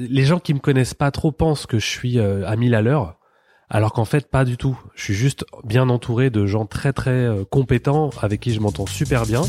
Les gens qui me connaissent pas trop pensent que je suis euh, à 1000 à l'heure, alors qu'en fait pas du tout. Je suis juste bien entouré de gens très très euh, compétents avec qui je m'entends super bien.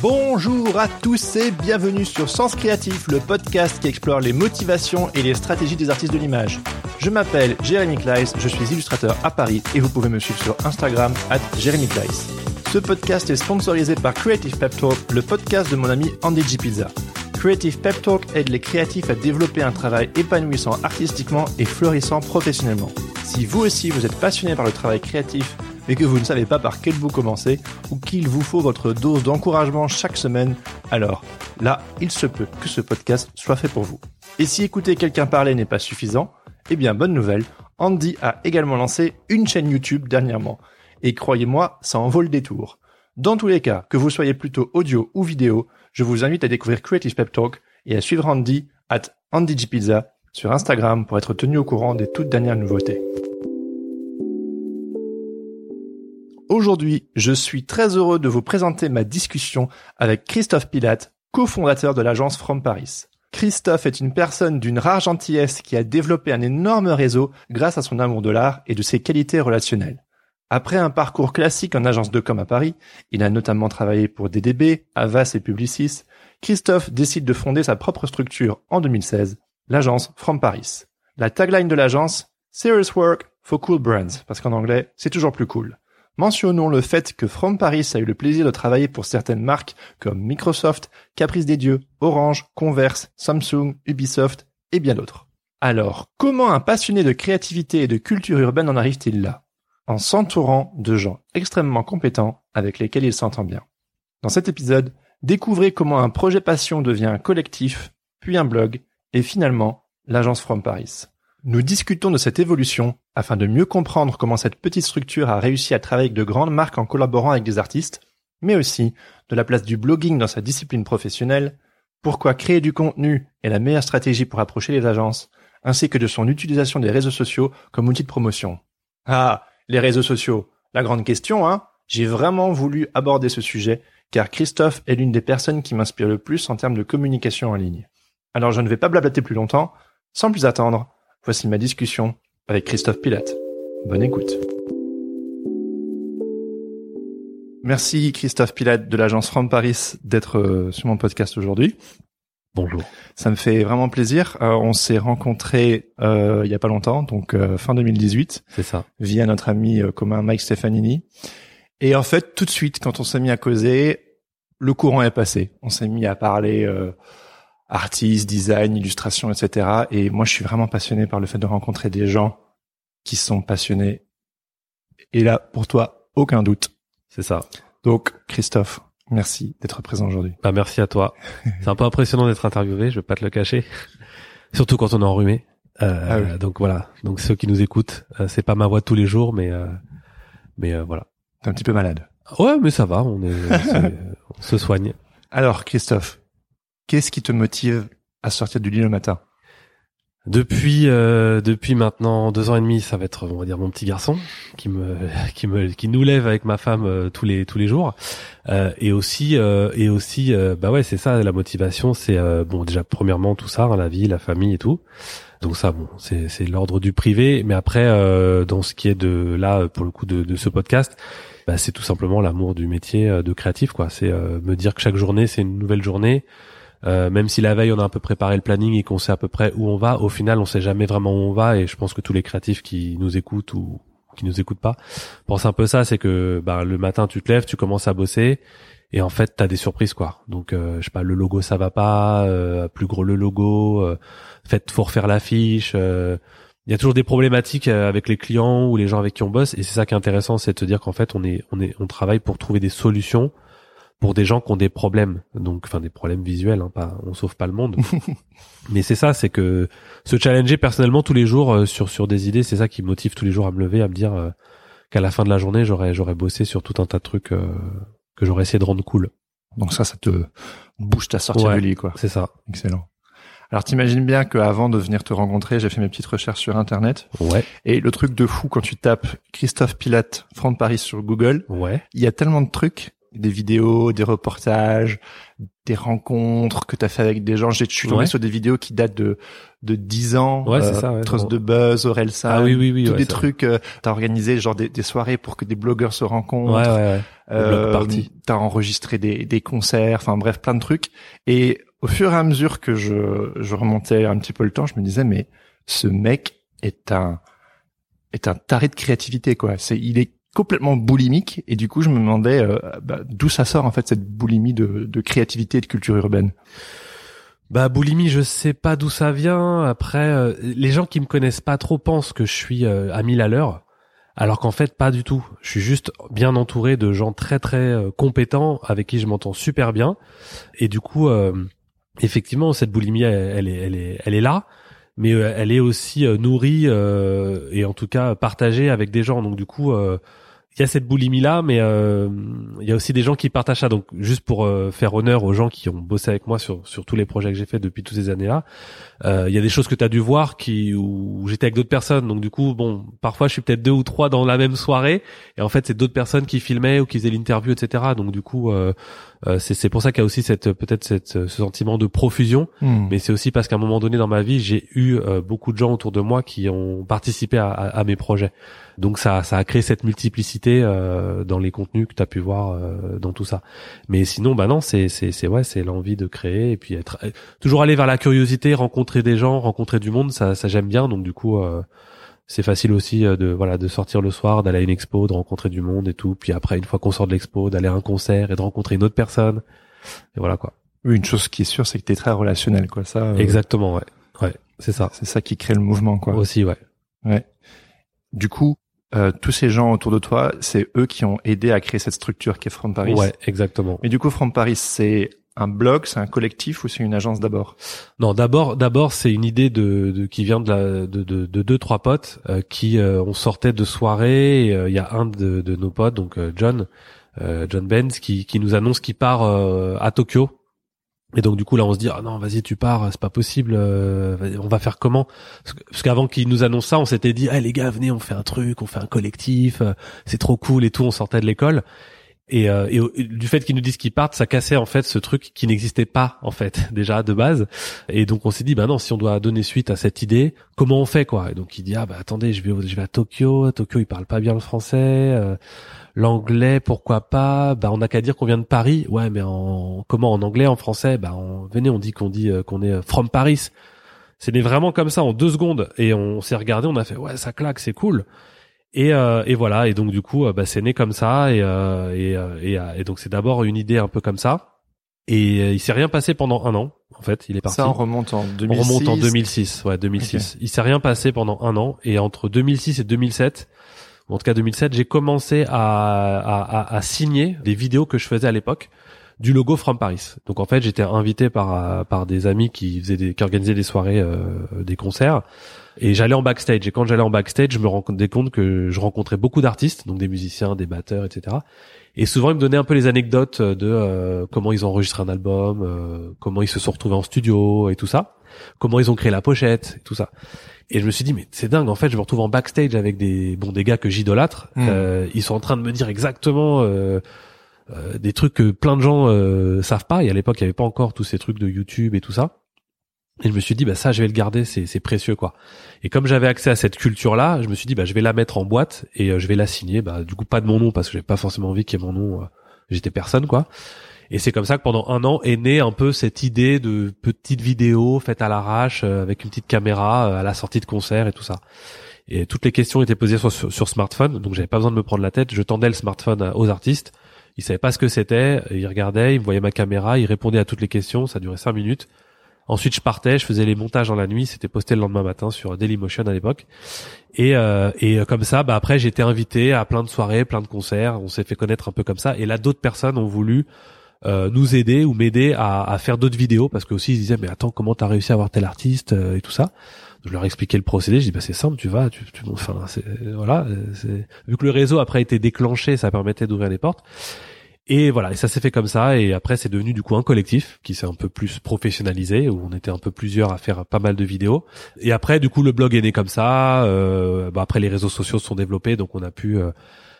Bonjour à tous et bienvenue sur Sens Créatif, le podcast qui explore les motivations et les stratégies des artistes de l'image. Je m'appelle Jérémy Kleiss, je suis illustrateur à Paris et vous pouvez me suivre sur Instagram at Jérémy Kleiss. Ce podcast est sponsorisé par Creative Pep Talk, le podcast de mon ami Andy G. Pizza. Creative Pep Talk aide les créatifs à développer un travail épanouissant artistiquement et fleurissant professionnellement. Si vous aussi vous êtes passionné par le travail créatif, mais que vous ne savez pas par quel bout commencer ou qu'il vous faut votre dose d'encouragement chaque semaine, alors là, il se peut que ce podcast soit fait pour vous. Et si écouter quelqu'un parler n'est pas suffisant, eh bien bonne nouvelle, Andy a également lancé une chaîne YouTube dernièrement. Et croyez-moi, ça en vaut le détour. Dans tous les cas, que vous soyez plutôt audio ou vidéo, je vous invite à découvrir Creative Pep Talk et à suivre Andy at AndyGPizza sur Instagram pour être tenu au courant des toutes dernières nouveautés. Aujourd'hui, je suis très heureux de vous présenter ma discussion avec Christophe Pilate, cofondateur de l'agence From Paris. Christophe est une personne d'une rare gentillesse qui a développé un énorme réseau grâce à son amour de l'art et de ses qualités relationnelles. Après un parcours classique en agence de com à Paris, il a notamment travaillé pour DDB, Avas et Publicis, Christophe décide de fonder sa propre structure en 2016, l'agence From Paris. La tagline de l'agence, Serious Work for Cool Brands, parce qu'en anglais, c'est toujours plus cool. Mentionnons le fait que From Paris a eu le plaisir de travailler pour certaines marques comme Microsoft, Caprice des Dieux, Orange, Converse, Samsung, Ubisoft et bien d'autres. Alors, comment un passionné de créativité et de culture urbaine en arrive-t-il là? En s'entourant de gens extrêmement compétents avec lesquels il s'entend bien. Dans cet épisode, découvrez comment un projet passion devient un collectif, puis un blog, et finalement l'agence From Paris. Nous discutons de cette évolution afin de mieux comprendre comment cette petite structure a réussi à travailler avec de grandes marques en collaborant avec des artistes, mais aussi de la place du blogging dans sa discipline professionnelle, pourquoi créer du contenu est la meilleure stratégie pour approcher les agences, ainsi que de son utilisation des réseaux sociaux comme outil de promotion. Ah, les réseaux sociaux, la grande question, hein J'ai vraiment voulu aborder ce sujet car Christophe est l'une des personnes qui m'inspire le plus en termes de communication en ligne. Alors je ne vais pas blablater plus longtemps, sans plus attendre, Voici ma discussion avec Christophe Pilate. Bonne écoute. Merci Christophe Pilate de l'agence From Paris d'être euh, sur mon podcast aujourd'hui. Bonjour. Ça me fait vraiment plaisir. Euh, on s'est rencontrés euh, il y a pas longtemps, donc euh, fin 2018. C'est ça. Via notre ami euh, commun Mike Stefanini. Et en fait, tout de suite, quand on s'est mis à causer, le courant est passé. On s'est mis à parler artistes, design, illustration, etc. Et moi, je suis vraiment passionné par le fait de rencontrer des gens qui sont passionnés. Et là, pour toi, aucun doute. C'est ça. Donc, Christophe, merci d'être présent aujourd'hui. Bah merci à toi. C'est un peu impressionnant d'être interviewé, je vais pas te le cacher. Surtout quand on est enrhumé. Euh, Ah oui. Donc voilà. Donc ceux qui nous écoutent, euh, c'est pas ma voix tous les jours, mais euh, mais euh, voilà. T'es un petit peu malade. Ouais, mais ça va. Est, on se soigne. Alors, Christophe, qu'est-ce qui te motive à sortir du lit le matin? Depuis euh, depuis maintenant deux ans et demi, ça va être on va dire mon petit garçon qui me qui me qui nous lève avec ma femme euh, tous les tous les jours. Euh, et aussi euh, et aussi euh, bah ouais c'est ça la motivation c'est euh, bon déjà premièrement tout ça hein, la vie la famille et tout. Donc ça bon c'est c'est l'ordre du privé. Mais après dans ce qui est de là pour le coup de, de ce podcast bah, c'est tout simplement l'amour du métier de créatif quoi. C'est me dire que chaque journée c'est une nouvelle journée euh, même si la veille on a un peu préparé le planning et qu'on sait à peu près où on va, au final on sait jamais vraiment où on va et je pense que tous les créatifs qui nous écoutent ou qui nous écoutent pas pensent un peu ça, c'est que bah, le matin tu te lèves, tu commences à bosser et en fait t'as des surprises quoi. Donc euh, je sais pas, le logo ça va pas, euh, plus gros le logo, euh, fait faut refaire l'affiche, euh, il y a toujours des problématiques euh, avec les clients ou les gens avec qui on bosse et c'est ça qui est intéressant c'est de se dire qu'en fait on est on est on travaille pour trouver des solutions pour des gens qui ont des problèmes donc enfin des problèmes visuels hein, pas on sauve pas le monde. Mais c'est ça c'est que se challenger personnellement tous les jours euh, sur sur des idées c'est ça qui me motive tous les jours à me lever à me dire euh, qu'à la fin de la journée j'aurais j'aurais bossé sur tout un tas de trucs que j'aurais essayé de rendre cool. Donc ça ça te bouge ta sortie Ouais. du lit quoi. c'est ça. Excellent. Alors t'imagines bien qu'avant de venir te rencontrer, j'ai fait mes petites recherches sur internet. ouais. Et le truc de fou, quand tu tapes Christophe Pilate, Franck Paris sur Google, ouais. il y a tellement de trucs, des vidéos, des reportages, des rencontres que t'as fait avec des gens. J'ai- Je suis tombé Ouais. sur des vidéos qui datent de de 10 ans. Ouais, c'est ça, ouais. Trosse de Buzz, Orelsan. Ah oui, oui, oui, Tous ouais, des trucs. Euh, t'as organisé genre des, des soirées pour que des blogueurs se rencontrent. ouais ouais ouais Euh, party. t'as enregistré des, des concerts, enfin bref, plein de trucs. Et au fur et à mesure que je, je remontais un petit peu le temps, je me disais, mais ce mec est un, est un taré de créativité, quoi. C'est, il est complètement boulimique. Et du coup, je me demandais euh, bah, d'où ça sort, en fait, cette boulimie de, de créativité et de culture urbaine? Bah boulimie, je sais pas d'où ça vient. Après, euh, les gens qui me connaissent pas trop pensent que je suis euh, à mille à l'heure, alors qu'en fait pas du tout. Je suis juste bien entouré de gens très très euh, compétents avec qui je m'entends super bien. Et du coup, euh, effectivement, cette boulimie, elle, elle est, elle est, elle est là, mais elle est aussi nourrie euh, et en tout cas partagée avec des gens. Donc du coup. euh, il y a cette boulimie là, mais euh, il y a aussi des gens qui partagent ça. Donc juste pour euh, faire honneur aux gens qui ont bossé avec moi sur sur tous les projets que j'ai fait depuis toutes ces années-là, euh, il y a des choses que tu as dû voir qui où j'étais avec d'autres personnes. Donc du coup, bon, parfois je suis peut-être deux ou trois dans la même soirée, et en fait c'est d'autres personnes qui filmaient ou qui faisaient l'interview, etc. Donc du coup, euh, c'est c'est pour ça qu'il y a aussi cette peut-être cette ce sentiment de profusion. Mais c'est aussi parce qu'à un moment donné dans ma vie, j'ai eu euh, beaucoup de gens autour de moi qui ont participé à, à- à mes projets. Donc ça, ça a créé cette multiplicité euh, dans les contenus que tu as pu voir euh, dans tout ça. Mais sinon, bah non, c'est c'est c'est ouais, c'est l'envie de créer et puis être toujours aller vers la curiosité, rencontrer des gens, rencontrer du monde, ça, ça j'aime bien. Donc du coup, euh, c'est facile aussi euh, de voilà de sortir le soir, d'aller à une expo, de rencontrer du monde et tout. Puis après, une fois qu'on sort de l'expo, d'aller à un concert et de rencontrer une autre personne. Et voilà quoi. Oui, une chose qui est sûre, c'est que t'es très relationnel, quoi. Ça, euh, Exactement, ouais, ouais, c'est ça. c'est ça qui crée le mouvement, quoi. Aussi, ouais. Ouais. Du coup, euh, tous ces gens autour de toi, c'est eux qui ont aidé à créer cette structure qui est From Paris. Ouais, exactement. Mais du coup, From Paris, c'est un blog, c'est un collectif ou c'est une agence d'abord? Non, d'abord, d'abord, c'est une idée de, de qui vient de la de de, de deux trois potes euh, qui euh, on sortait de soirée. euh, Il y a un de, de nos potes, donc euh, John, euh, John Benz, qui qui nous annonce qu'il part à Tokyo. Et donc du coup là on se dit ah non vas-y tu pars c'est pas possible on va faire comment? Parce qu'avant qu'il nous annonce ça on s'était dit ah les gars venez on fait un truc on fait un collectif c'est trop cool et tout on sortait de l'école et, euh, du fait qu'ils nous disent qu'ils partent, ça cassait en fait ce truc qui n'existait pas en fait déjà de base. Et donc on s'est dit bah non, si on doit donner suite à cette idée, comment on fait quoi? Et donc il dit ah bah attendez, je vais je vais à Tokyo, à Tokyo ils parlent pas bien le français, euh, l'anglais pourquoi pas? Bah on a qu'à dire qu'on vient de Paris. Ouais, mais en comment en anglais, en français? Bah on, venez, on dit qu'on dit euh, qu'on est euh, from Paris. Né vraiment comme ça en deux secondes et on s'est regardé, on a fait ouais ça claque, c'est cool. Et, euh, et voilà, et donc du coup, euh, bah, c'est né comme ça, et, euh, et, euh, et, et donc c'est d'abord une idée un peu comme ça, et il s'est rien passé pendant un an, en fait, il est parti. Ça, on remonte en 2006. On remonte en 2006, ouais, 2006. Il s'est rien passé pendant un an, et entre 2006 et 2007, ou en tout cas 2007, j'ai commencé à, à, à, à signer des vidéos que je faisais à l'époque du logo From Paris. Donc en fait, j'étais invité par par des amis qui faisaient des, qui organisaient des soirées, euh, des concerts, et j'allais en backstage. Et quand j'allais en backstage, je me rendais compte que je rencontrais beaucoup d'artistes, donc des musiciens, des batteurs, etc. Et souvent, ils me donnaient un peu les anecdotes de euh, comment ils ont enregistré un album, euh, comment ils se sont retrouvés en studio et tout ça, comment ils ont créé la pochette, et tout ça. Et je me suis dit, mais c'est dingue, en fait, je me retrouve en backstage avec des bon des gars que j'idolâtre. Mm. Euh, ils sont en train de me dire exactement euh, euh, des trucs que plein de gens euh, savent pas. Et à l'époque, il y avait pas encore tous ces trucs de YouTube et tout ça. Et je me suis dit, bah ça, je vais le garder, c'est précieux quoi. Et comme j'avais accès à cette culture-là, je me suis dit, bah je vais la mettre en boîte et euh, je vais la signer. Bah du coup pas de mon nom parce que j'avais pas forcément envie qu'il y ait mon nom. euh, J'étais personne quoi. Et c'est comme ça que pendant un an est née un peu cette idée de petite vidéo faite à l'arrache euh, avec une petite caméra euh, à la sortie de concert et tout ça. Et toutes les questions étaient posées sur, sur, sur smartphone, donc j'avais pas besoin de me prendre la tête. Je tendais le smartphone aux artistes. Ils savaient pas ce que c'était. Ils regardaient, ils voyaient ma caméra, ils répondaient à toutes les questions. Ça durait cinq minutes. Ensuite, je partais, je faisais les montages dans la nuit, c'était posté le lendemain matin sur Dailymotion à l'époque. Et, euh, et comme ça, bah après, j'étais invité à plein de soirées, plein de concerts. On s'est fait connaître un peu comme ça. Et là, d'autres personnes ont voulu euh, nous aider ou m'aider à, à, faire d'autres vidéos parce que aussi ils disaient mais attends comment t'as réussi à avoir tel artiste euh, et tout ça? Je leur expliquais le procédé je dis bah c'est simple tu vas tu, tu enfin voilà vu que le réseau après a été déclenché ça permettait d'ouvrir les portes et voilà, et ça s'est fait comme ça. Et après, c'est devenu du coup un collectif qui s'est un peu plus professionnalisé, où on était un peu plusieurs à faire pas mal de vidéos. Et après, du coup, le blog est né comme ça. Euh, bah, après, les réseaux sociaux sont développés, donc on a pu euh,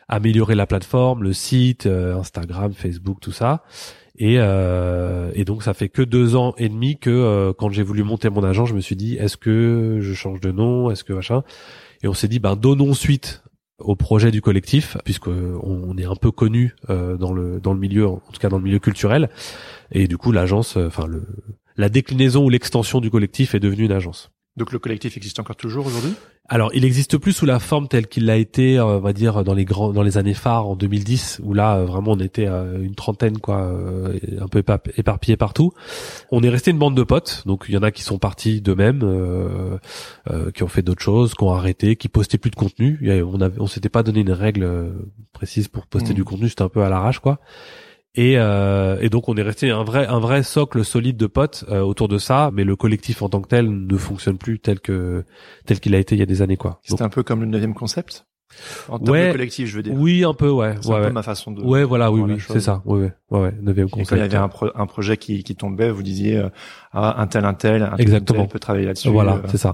améliorer la plateforme, le site, euh, Instagram, Facebook, tout ça. Et, euh, et donc ça fait que deux ans et demi que euh, quand j'ai voulu monter mon agent, je me suis dit est-ce que je change de nom, est-ce que machin? Et on s'est dit ben donnons suite au projet du collectif puisque on est un peu connu dans le dans le milieu en tout cas dans le milieu culturel et du coup l'agence enfin le la déclinaison ou l'extension du collectif est devenue une agence. Donc le collectif existe encore toujours aujourd'hui? Alors il n'existe plus sous la forme telle qu'il l'a été, euh, on va dire dans les grands, dans les années phares en 2010, où là euh, vraiment on était une trentaine quoi, euh, un peu éparpillés partout. On est resté une bande de potes, donc il y en a qui sont partis d'eux-mêmes, qui ont fait d'autres choses, qui ont arrêté, qui postaient plus de contenu. On avait, on s'était pas donné une règle précise pour poster mmh. du contenu, c'était un peu à l'arrache quoi. Et, euh, et, donc on est resté un vrai un vrai socle solide de potes euh, autour de ça, mais le collectif en tant que tel ne fonctionne plus tel que tel qu'il a été il y a des années quoi. C'est un peu comme le neuvième concept? En ouais, de collectif, je veux dire. Oui, un peu, ouais. C'est ouais, un ouais. peu ma façon de. Ouais, voilà, oui, oui, c'est ça. Ouais, ouais, ouais, ouais. Neuvième concept. quand il y avait un, un projet qui, qui tombait, vous disiez euh, ah un tel un tel, un Exactement. tel peut travailler là-dessus. Voilà, euh. c'est ça.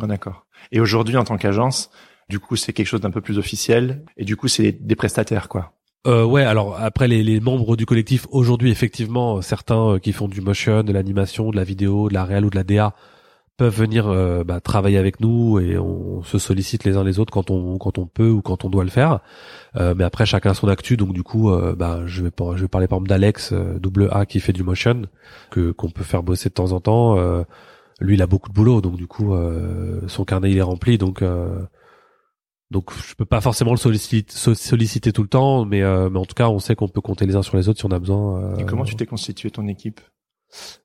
Ah, D'accord. Et aujourd'hui, en tant qu'agence, du coup, c'est quelque chose d'un peu plus officiel, et du coup, c'est des prestataires, quoi. Euh, ouais, alors après les, membres du collectif aujourd'hui, effectivement, certains euh, qui font du motion, de l'animation, de la vidéo, de la réal ou de la DA peuvent venir euh, bah, travailler avec nous et on se sollicite les uns les autres quand on quand on peut ou quand on doit le faire. Euh, mais après chacun son actu, donc du coup, euh, bah, je vais je vais parler par exemple d'Alex double A qui fait du motion que qu'on peut faire bosser de temps en temps. lui, il a beaucoup de boulot, donc du coup, son carnet il est rempli, donc donc je peux pas forcément le solliciter, solliciter tout le temps, mais, euh, mais en tout cas on sait qu'on peut compter les uns sur les autres si on a besoin. Euh, Et comment tu t'es constitué ton équipe?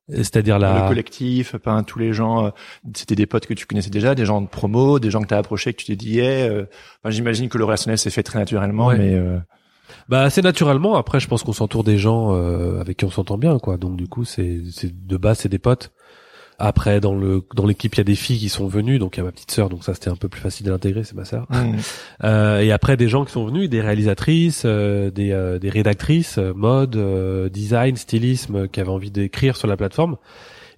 C'est-à-dire la... le collectif, pas tous les gens. Euh, c'était des potes que tu connaissais déjà, des gens de promo, des gens que t'as approché, que tu t'es dit, hey, euh, enfin, j'imagine que le relationnel s'est fait très naturellement, mais. Euh... Bah assez naturellement. Après, je pense qu'on s'entoure des gens avec qui on s'entend bien, quoi. Donc du coup, c'est de base c'est des potes. Après, dans le dans l'équipe, il y a des filles qui sont venues, donc il y a ma petite sœur, donc ça c'était un peu plus facile de l'intégrer, c'est ma sœur. Mmh. Euh, et après, des gens qui sont venus, des réalisatrices, euh, des, euh, des rédactrices, euh, mode, euh, design, stylisme, qui avaient envie d'écrire sur la plateforme.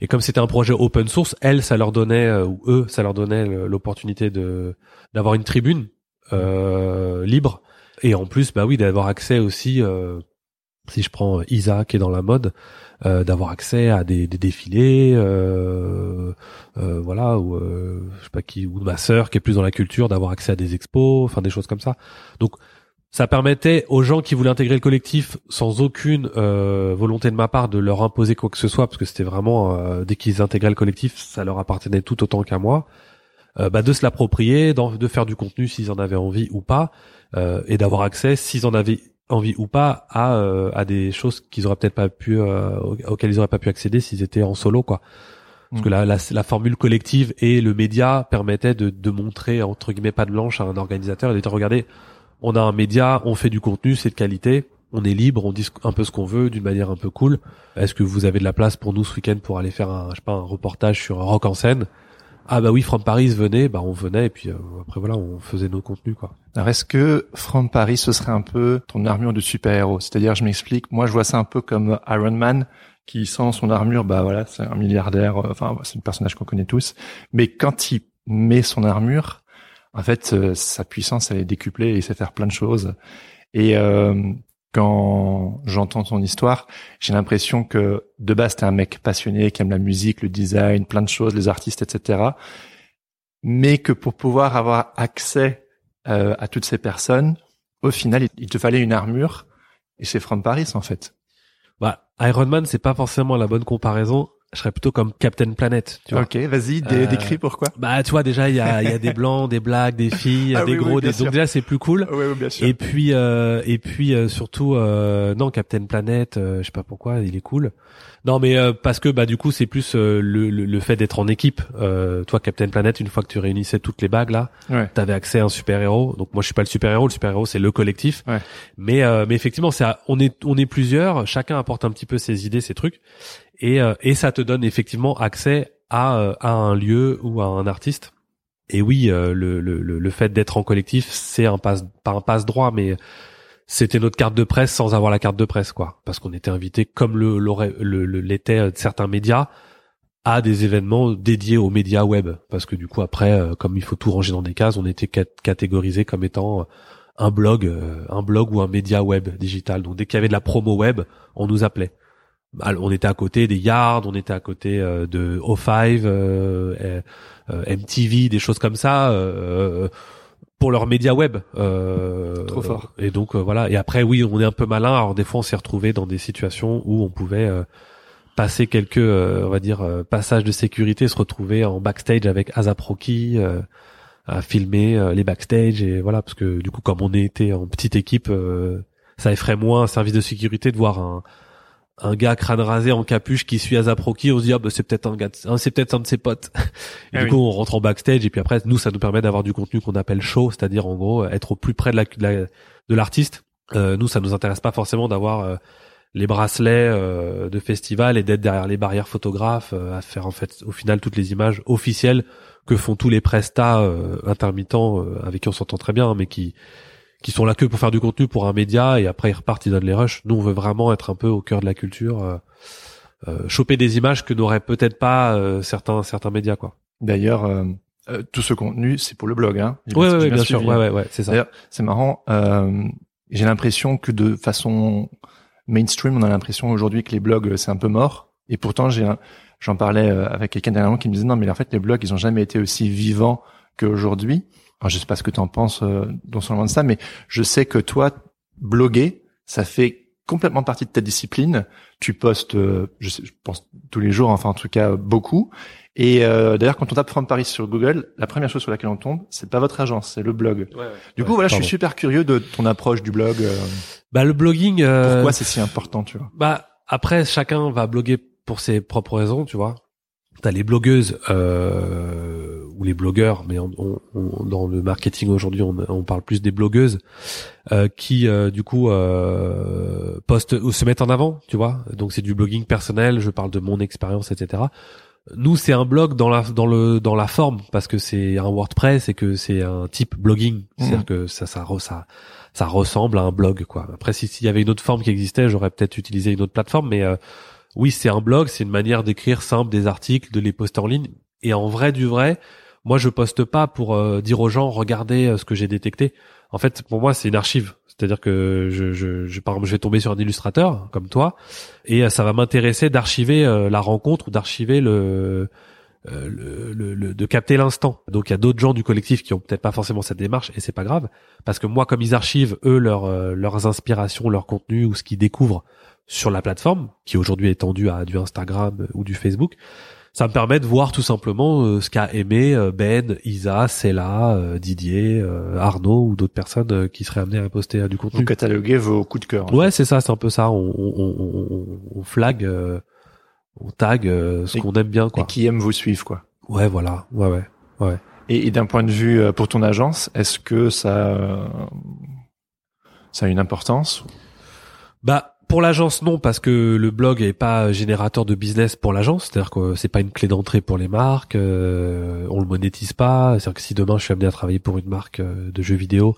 Et comme c'était un projet open source, elles, ça leur donnait, ou eux, ça leur donnait l'opportunité de d'avoir une tribune libre. Et en plus, bah oui, d'avoir accès aussi. si je prends Isa qui est dans la mode, euh, d'avoir accès à des, des défilés, euh, euh, voilà, ou euh, je sais pas qui, ou ma sœur qui est plus dans la culture, d'avoir accès à des expos, enfin des choses comme ça. Donc ça permettait aux gens qui voulaient intégrer le collectif sans aucune euh, volonté de ma part de leur imposer quoi que ce soit, parce que c'était vraiment dès qu'ils intégraient le collectif, ça leur appartenait tout autant qu'à moi. bah, de se l'approprier, de faire du contenu s'ils en avaient envie ou pas, et d'avoir accès s'ils en avaient envie ou pas à euh, à des choses qu'ils auraient peut-être pas pu euh, auxquelles ils auraient pas pu accéder s'ils étaient en solo quoi. Parce que mm. la, la, la formule collective et le média permettaient de, de montrer entre guillemets pas de blanche à un organisateur et de dire regardez on a un média on fait du contenu c'est de qualité on est libre on dit un peu ce qu'on veut d'une manière un peu cool. Est-ce que vous avez de la place pour nous ce week-end pour aller faire un je sais pas un reportage sur rock en scène? Ah bah oui, From Paris venait, bah on venait et puis euh, après voilà, on faisait nos contenus quoi. Alors est-ce que From Paris ce serait un peu ton armure de super-héros? C'est-à-dire, je m'explique, moi je vois ça un peu comme Iron Man qui sans son armure, bah voilà, c'est un milliardaire, euh, enfin c'est un personnage qu'on connaît tous, mais quand il met son armure, en fait euh, sa puissance elle est décuplée et il sait faire plein de choses. Et quand j'entends ton histoire, j'ai l'impression que de base t'es un mec passionné qui aime la musique, le design, plein de choses, les artistes, etc. Mais que pour pouvoir avoir accès euh, à toutes ces personnes, au final, il te fallait une armure. Et c'est From Paris en fait. Bah, Iron Man, c'est pas forcément la bonne comparaison. Je serais plutôt comme Captain Planet. Tu vois. Ok, vas-y, dé- Euh, décris pourquoi. Bah, tu vois déjà, il y a, y a des blancs, des blacks, des filles, Ah des oui, oui, gros, bien des... donc déjà c'est plus cool. Oui, oui, bien sûr. Et puis euh, et puis euh, surtout euh, non Captain Planet, euh, je sais pas pourquoi, il est cool. Non mais euh, parce que bah du coup c'est plus euh, le, le, le fait d'être en équipe. Euh, toi Captain Planet, une fois que tu réunissais toutes les bagues là, Ouais. t'avais accès à un super héros. Donc moi je suis pas le super héros, le super héros c'est le collectif. Ouais. Mais euh, mais effectivement c'est on est on est plusieurs, chacun apporte un petit peu ses idées, ses trucs, et euh, et ça te donne effectivement accès à euh, à un lieu ou à un artiste. Et oui, euh, le, le, le fait d'être en collectif, c'est un passe pas un passe droit, mais c'était notre carte de presse sans avoir la carte de presse, quoi. Parce qu'on était invité, comme le le l'étaient certains médias, à des événements dédiés aux médias web. Parce que du coup, après, comme il faut tout ranger dans des cases, on était cat- catégorisé comme étant un blog, un blog ou un média web digital. Donc dès qu'il y avait de la promo web, on nous appelait. Alors, On était à côté des Yard, on était à côté euh, de O5, euh, euh, MTV, des choses comme ça. euh, pour leurs médias web. Euh, Trop fort. Et donc voilà. Et après, oui, on est un peu malin. Alors des fois, on s'est retrouvé dans des situations où on pouvait euh, passer quelques, euh, on va dire, euh, passages de sécurité, se retrouver en backstage avec Asap Rocky, euh, à filmer les backstage et voilà, parce que du coup, comme on était en petite équipe, euh, ça effraie moins un service de sécurité de voir un un gars crâne rasé en capuche qui suit Asap Rocky, on se dit ah bah c'est peut-être un gars, de- hein, c'est peut-être un de ses potes. Et Ah du oui. coup on rentre en backstage et puis après nous ça nous permet d'avoir du contenu qu'on appelle show, c'est-à-dire en gros être au plus près de la de la- de l'artiste. Euh, nous ça nous intéresse pas forcément d'avoir euh, les bracelets euh, de festival et d'être derrière les barrières photographes euh, à faire en fait au final toutes les images officielles que font tous les prestats euh, intermittents euh, avec qui on s'entend très bien hein, mais qui qui sont là que pour faire du contenu pour un média et après ils repartent ils donnent les rushs nous on veut vraiment être un peu au cœur de la culture euh, euh, choper des images que n'auraient peut-être pas euh, certains certains médias quoi D'ailleurs, euh, euh, tout ce contenu, c'est pour le blog, hein. J'ai ouais ouais, bien sûr ouais ouais ouais c'est ça c'est marrant. euh, J'ai l'impression que de façon mainstream, on a l'impression aujourd'hui que les blogs c'est un peu mort. Et pourtant, j'ai j'en parlais avec quelqu'un dernièrement qui me disait non, mais en fait, les blogs, ils ont jamais été aussi vivants qu'aujourd'hui. Alors, je sais pas ce que tu en penses euh, non seulement de ça, mais je sais que toi, bloguer, ça fait complètement partie de ta discipline. Tu postes, euh, je, sais, je pense tous les jours, enfin en tout cas beaucoup. Et euh, d'ailleurs, quand on tape From Paris sur Google, la première chose sur laquelle on tombe, c'est pas votre agence, c'est le blog. Du coup, Ouais, voilà, je suis super curieux de ton approche du blog. euh, bah le blogging euh, pourquoi c'est si important, tu vois? Bah après chacun va bloguer pour ses propres raisons, tu vois. T'as les blogueuses euh, ou les blogueurs, mais on, on- on- dans le marketing aujourd'hui, on, on parle plus des blogueuses euh, qui euh, du coup euh, postent ou se mettent en avant, tu vois. Donc c'est du blogging personnel. Je parle de mon expérience, etc. Nous, c'est un blog dans la dans le dans la forme parce que c'est un WordPress et que c'est un type blogging. C'est-à-dire Mhm. que ça ça ça ça ressemble à un blog quoi. Après si s'il y avait une autre forme qui existait, j'aurais peut-être utilisé une autre plateforme mais euh, oui, c'est un blog, c'est une manière d'écrire simple des articles, de les poster en ligne et en vrai du vrai, moi je poste pas pour euh, dire aux gens regardez euh, ce que j'ai détecté. En fait, pour moi, c'est une archive. C'est-à-dire que je, je, je, par exemple, je vais tomber sur un illustrateur comme toi, et euh, ça va m'intéresser d'archiver euh, la rencontre ou d'archiver le, euh, le, le- le- de capter l'instant. Donc il y a d'autres gens du collectif qui ont peut-être pas forcément cette démarche et c'est pas grave parce que moi comme ils archivent eux leurs euh, leurs inspirations, leur contenu ou ce qu'ils découvrent sur la plateforme qui aujourd'hui est étendue à du Instagram ou du Facebook, ça me permet de voir tout simplement euh, ce qu'a aimé euh, Ben, Isa, Cella, euh, Didier, euh, Arnaud ou d'autres personnes euh, qui seraient amenées à poster du contenu. Vous cataloguez vos coups de cœur. Ouais, c'est ça, c'est un peu ça. On, on, on, on- flag, euh, on tag euh, ce Et- qu'on aime bien, Et quoi. qui aiment vous suivre, quoi. Ouais, voilà. Ouais, ouais, ouais. Et, et d'un point de vue euh, pour ton agence, est-ce que ça, euh, ça a une importance Bah pour l'agence non parce que le blog est pas générateur de business pour l'agence, c'est-à-dire que c'est pas une clé d'entrée pour les marques, euh, on le monétise pas, c'est-à-dire que si demain je suis amené à travailler pour une marque euh, de jeux vidéo,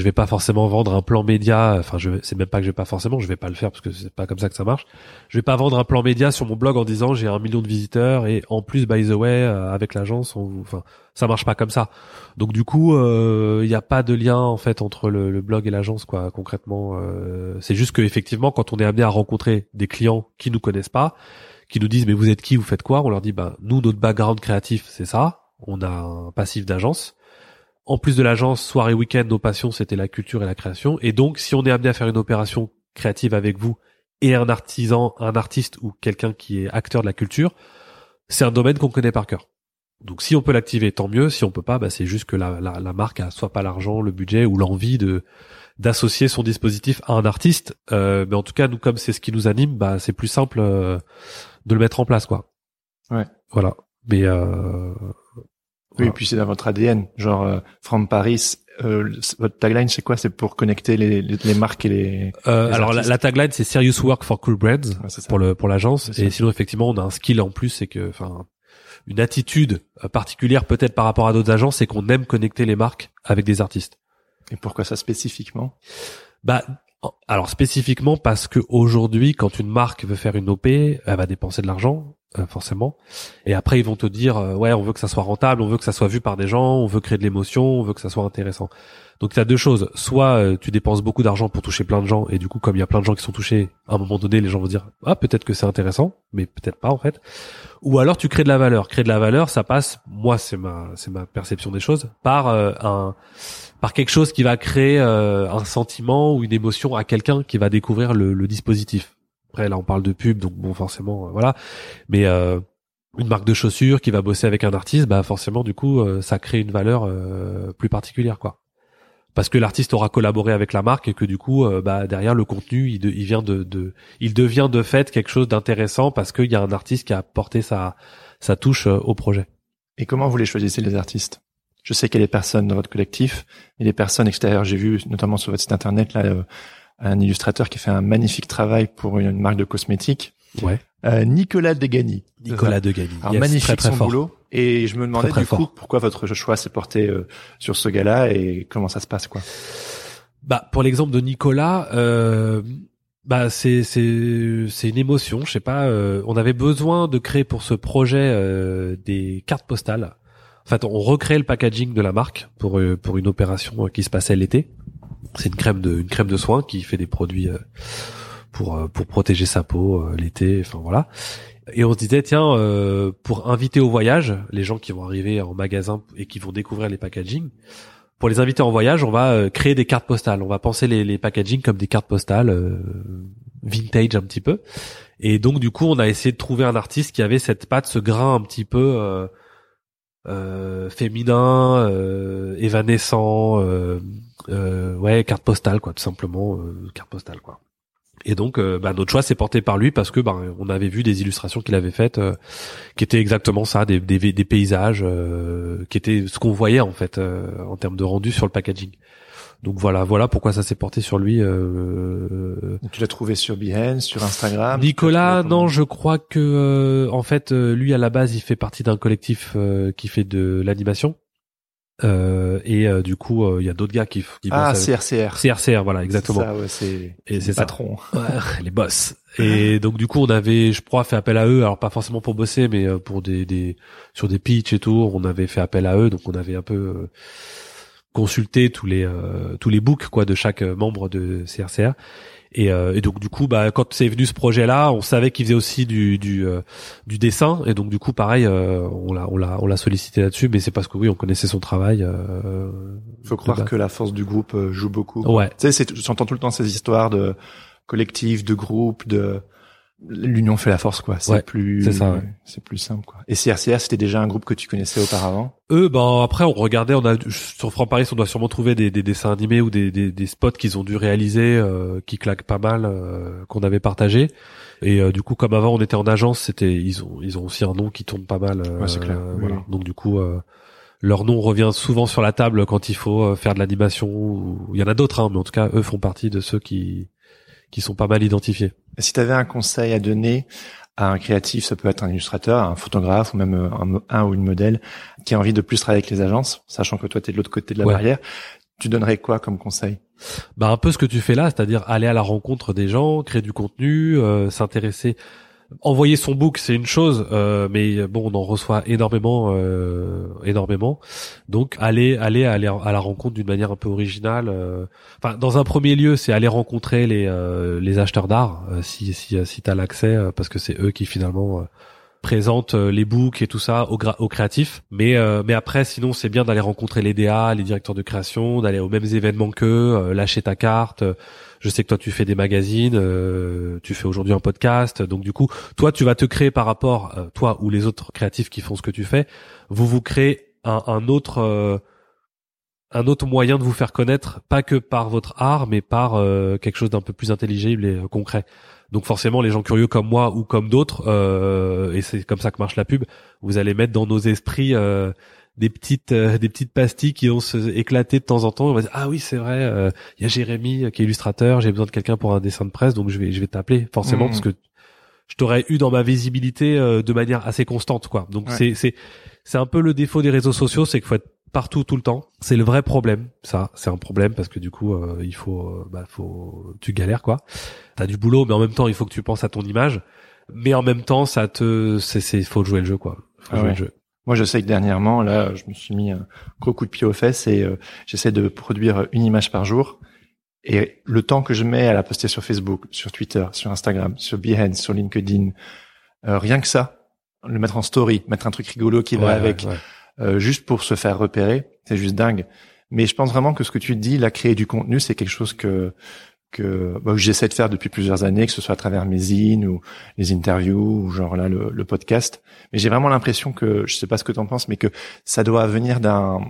je vais pas forcément vendre un plan média, enfin je c'est même pas que je vais pas forcément, je vais pas le faire parce que c'est pas comme ça que ça marche. Je vais pas vendre un plan média sur mon blog en disant j'ai un million de visiteurs et en plus by the way euh, avec l'agence, enfin ça marche pas comme ça. Donc du coup, il n'y a pas de lien en fait entre le, le blog et l'agence quoi. Concrètement, euh, c'est juste que effectivement, quand on est amené à rencontrer des clients qui nous connaissent pas, qui nous disent mais vous êtes qui, vous faites quoi, on leur dit bah nous notre background créatif c'est ça. On a un passif d'agence. En plus de l'agence, soir et week-end, nos passions c'était la culture et la création. Et donc, si on est amené à faire une opération créative avec vous et un artisan, un artiste ou quelqu'un qui est acteur de la culture, c'est un domaine qu'on connaît par cœur. Donc si on peut l'activer, tant mieux. Si on peut pas, bah, c'est juste que la, la, la marque a soit pas l'argent, le budget ou l'envie de d'associer son dispositif à un artiste. Euh, mais en tout cas, nous comme c'est ce qui nous anime, bah c'est plus simple euh, de le mettre en place, quoi. Ouais. Voilà. Mais euh, oui, et puis c'est dans votre ADN, genre euh, From Paris. Euh, votre tagline, c'est quoi? C'est pour connecter les, les, les, marques et les. Euh, les alors la, tagline c'est Serious Work for Cool Brands Ouais, pour le pour l'agence. Ça. Et sinon effectivement on a un skill en plus, c'est que enfin une attitude euh, particulière peut-être par rapport à d'autres agences, c'est qu'on aime connecter les marques avec des artistes. Et pourquoi ça spécifiquement? Bah alors spécifiquement parce que aujourd'hui quand une marque veut faire une OP, elle va dépenser de l'argent euh, forcément. Et après ils vont te dire euh, ouais on veut que ça soit rentable, on veut que ça soit vu par des gens, on veut créer de l'émotion, on veut que ça soit intéressant. Donc tu as deux choses, soit euh, tu dépenses beaucoup d'argent pour toucher plein de gens et du coup comme il y a plein de gens qui sont touchés, à un moment donné les gens vont dire ah peut-être que c'est intéressant, mais peut-être pas en fait. Ou alors tu crées de la valeur. Créer de la valeur, ça passe, moi c'est ma c'est ma perception des choses, par euh, un par quelque chose qui va créer un sentiment ou une émotion à quelqu'un qui va découvrir le, le dispositif. Après là on parle de pub donc bon forcément euh, voilà, mais euh, une marque de chaussures qui va bosser avec un artiste, bah forcément du coup euh, ça crée une valeur euh, plus particulière quoi. Parce que l'artiste aura collaboré avec la marque et que du coup euh, bah derrière le contenu il, de- il vient de, de il devient de fait quelque chose d'intéressant parce qu'il y a un artiste qui a apporté sa sa touche au projet. Et comment vous les choisissez les artistes? Je sais qu'il y a des personnes dans votre collectif, et des personnes extérieures. J'ai vu notamment sur votre site internet là un illustrateur qui fait un magnifique travail pour une, marque de cosmétiques, Ouais. euh, Nicolas Degani. Nicolas Degani. Alors Yes, magnifique très, très son fort. boulot. Et je me demandais Très, du coup fort. pourquoi votre choix s'est porté euh, sur ce gars-là et comment ça se passe quoi. Bah pour l'exemple de Nicolas, euh, bah c'est c'est c'est une émotion. Je sais pas. euh, on avait besoin de créer pour ce projet euh, des cartes postales. En fait, on recrée le packaging de la marque pour euh, pour une opération qui se passait l'été. C'est une crème de une crème de soin qui fait des produits euh, pour euh, pour protéger sa peau euh, l'été. Enfin voilà. Et on se disait tiens pour inviter au voyage les gens qui vont arriver en magasin et qui vont découvrir les packaging pour les inviter en voyage, on va créer des cartes postales. On va penser les, les packaging comme des cartes postales vintage un petit peu. Et donc du coup, on a essayé de trouver un artiste qui avait cette patte, ce grain un petit peu euh, euh, féminin, euh, évanescent, ouais, carte postale quoi, tout simplement, euh, carte postale quoi. Et donc, euh, bah, notre choix s'est porté par lui parce que bah, on avait vu des illustrations qu'il avait faites, euh, qui étaient exactement ça, des, des, des paysages, euh, qui étaient ce qu'on voyait en fait euh, en termes de rendu sur le packaging. Donc voilà, voilà pourquoi ça s'est porté sur lui. Euh, Tu l'as trouvé sur Behance, sur Instagram. Nicolas, non, je crois que euh, en fait, euh, lui à la base, il fait partie d'un collectif euh, qui fait de l'animation. Euh, et euh, du coup, euh, il y a d'autres gars qui, qui Ah, bossent CRCR. CRCR, voilà, exactement. Ça, ouais, c'est Et c'est patron. Ouais, les boss. Et donc du coup, on avait, je crois, fait appel à eux. Alors pas forcément pour bosser, mais euh, pour des, des sur des pitchs et tout, on avait fait appel à eux. Donc on avait un peu euh, consulté tous les euh, tous les books quoi de chaque euh, membre de CRCR. Et, euh, et donc du coup, bah quand c'est venu ce projet-là, on savait qu'il faisait aussi du du, euh, du dessin. Et donc du coup, pareil, euh, on l'a on l'a on l'a sollicité là-dessus. Mais c'est parce que oui, on connaissait son travail. Euh, Faut croire que la force du groupe euh, joue beaucoup. Ouais. Tu sais, j'entends tout le temps ces histoires de collectif, de groupe, de l'union fait la force, quoi. C'est Ouais, plus, c'est ça, ouais. c'est plus simple, quoi. Et CRCR, c'était déjà un groupe que tu connaissais auparavant? Eux, ben après on regardait, on a sur Franc Paris, on doit sûrement trouver des, des dessins animés ou des, des, des spots qu'ils ont dû réaliser, euh, qui claquent pas mal, euh, qu'on avait partagé. Et euh, du coup, comme avant on était en agence, c'était ils ont ils ont aussi un nom qui tourne pas mal. euh, Ouais, c'est clair, oui. voilà. Donc du coup, euh, leur nom revient souvent sur la table quand il faut euh, faire de l'animation. ou- Il y en a d'autres, hein, mais en tout cas, eux font partie de ceux qui qui sont pas mal identifiés. Si tu avais un conseil à donner à un créatif, ça peut être un illustrateur, un photographe ou même euh, un, ou une modèle qui a envie de plus travailler avec les agences, sachant que toi, tu es de l'autre côté de la Ouais. barrière, tu donnerais quoi comme conseil? Bah un peu ce que tu fais là, c'est-à-dire aller à la rencontre des gens, créer du contenu, euh, s'intéresser. Envoyer son book, c'est une chose, euh, mais bon, on en reçoit énormément, euh, énormément. Donc aller, aller, aller à la rencontre d'une manière un peu originale. euh. Enfin, dans un premier lieu, c'est aller rencontrer les euh, les acheteurs d'art, euh, si si si t'as l'accès, euh, parce que c'est eux qui finalement euh, présentent euh, les books et tout ça aux, aux créatifs. Mais euh, mais après, sinon, c'est bien d'aller rencontrer les DA, les directeurs de création, d'aller aux mêmes événements qu'eux, euh, lâcher ta carte, euh, Je sais que toi tu fais des magazines, euh, tu fais aujourd'hui un podcast. Donc du coup, toi tu vas te créer par rapport, euh, toi ou les autres créatifs qui font ce que tu fais, vous vous créez un, un autre euh, un autre moyen de vous faire connaître, pas que par votre art, mais par euh, quelque chose d'un peu plus intelligible et concret. Donc forcément, les gens curieux comme moi ou comme d'autres, et c'est comme ça que marche la pub, vous allez mettre dans nos esprits des petites euh, des petites pastilles qui vont se éclater de temps en temps. On va dire ah oui c'est vrai, il euh, y a Jérémy euh, qui est illustrateur, j'ai besoin de quelqu'un pour un dessin de presse, donc je vais je vais t'appeler forcément mmh. parce que je t'aurais eu dans ma visibilité de manière assez constante quoi. Donc c'est c'est c'est un peu le défaut des réseaux sociaux, c'est qu'il faut être partout tout le temps. C'est le vrai problème, ça. C'est un problème parce que du coup, il faut, bah, faut, tu galères quoi. T'as du boulot, mais en même temps, il faut que tu penses à ton image. Mais en même temps, ça te, c'est, c'est, faut jouer le jeu quoi. Faut ah jouer le jeu. Moi, je sais que dernièrement, là, je me suis mis un gros coup de pied aux fesses et euh, j'essaie de produire une image par jour. Et le temps que je mets à la poster sur Facebook, sur Twitter, sur Instagram, sur Behance, sur LinkedIn, euh, rien que ça, le mettre en story, mettre un truc rigolo qui va avec, euh, juste pour se faire repérer, c'est juste dingue. Mais je pense vraiment que ce que tu dis, là, créer du contenu, c'est quelque chose que que bah, j'essaie de faire depuis plusieurs années, que ce soit à travers mes zines ou les interviews ou genre là le, le podcast. Mais j'ai vraiment l'impression que, je sais pas ce que tu en penses, mais que ça doit venir d'un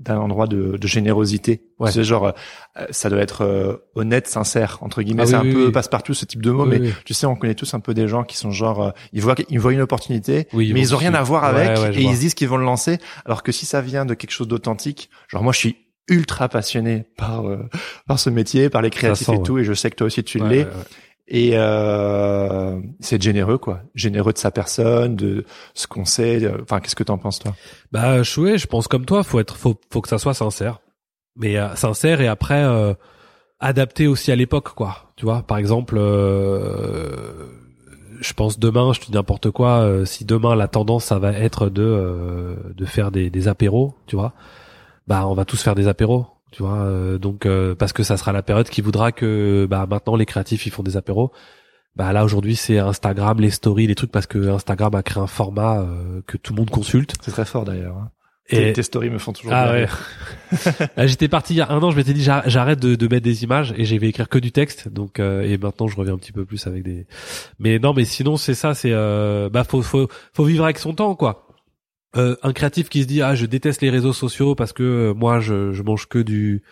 d'un endroit de, de générosité. Ouais. C'est genre, euh, ça doit être euh, honnête, sincère entre guillemets. Ah c'est un peu passe-partout ce type de mot, mais tu sais, on connaît tous un peu des gens qui sont genre, euh, ils voient, ils voient une opportunité, mais ils ont rien à voir avec et ils se disent qu'ils vont le lancer. Alors que si ça vient de quelque chose d'authentique, genre moi je suis ultra passionné par euh, par ce métier, par les créatifs et tout, et je sais que toi aussi tu l'es. Et euh, c'est généreux, quoi. Généreux de sa personne, de ce qu'on sait. Enfin, qu'est-ce que t'en penses, toi? Bah, je, je pense comme toi. Faut être, faut, faut que ça soit sincère. Mais euh, sincère et après euh, adapté aussi à l'époque, quoi. Tu vois, par exemple, euh, je pense demain, je te dis n'importe quoi. si demain la tendance, ça va être de de faire des, des apéros, tu vois bah on va tous faire des apéros tu vois euh, donc euh, parce que ça sera la période qui voudra que bah maintenant les créatifs ils font des apéros bah là aujourd'hui c'est Instagram les stories les trucs parce que Instagram a créé un format euh, que tout le monde consulte c'est très fort d'ailleurs hein. Et tes stories me font toujours ah ouais. J'étais parti il y a un an, je m'étais dit j'arrête de, de, mettre des images et j'ai vais écrire que du texte. Donc et maintenant je reviens un petit peu plus avec des. Mais non, mais sinon c'est ça, c'est bah faut faut faut vivre avec son temps quoi. Euh, un créatif qui se dit ah je déteste les réseaux sociaux parce que euh, moi je, je mange que du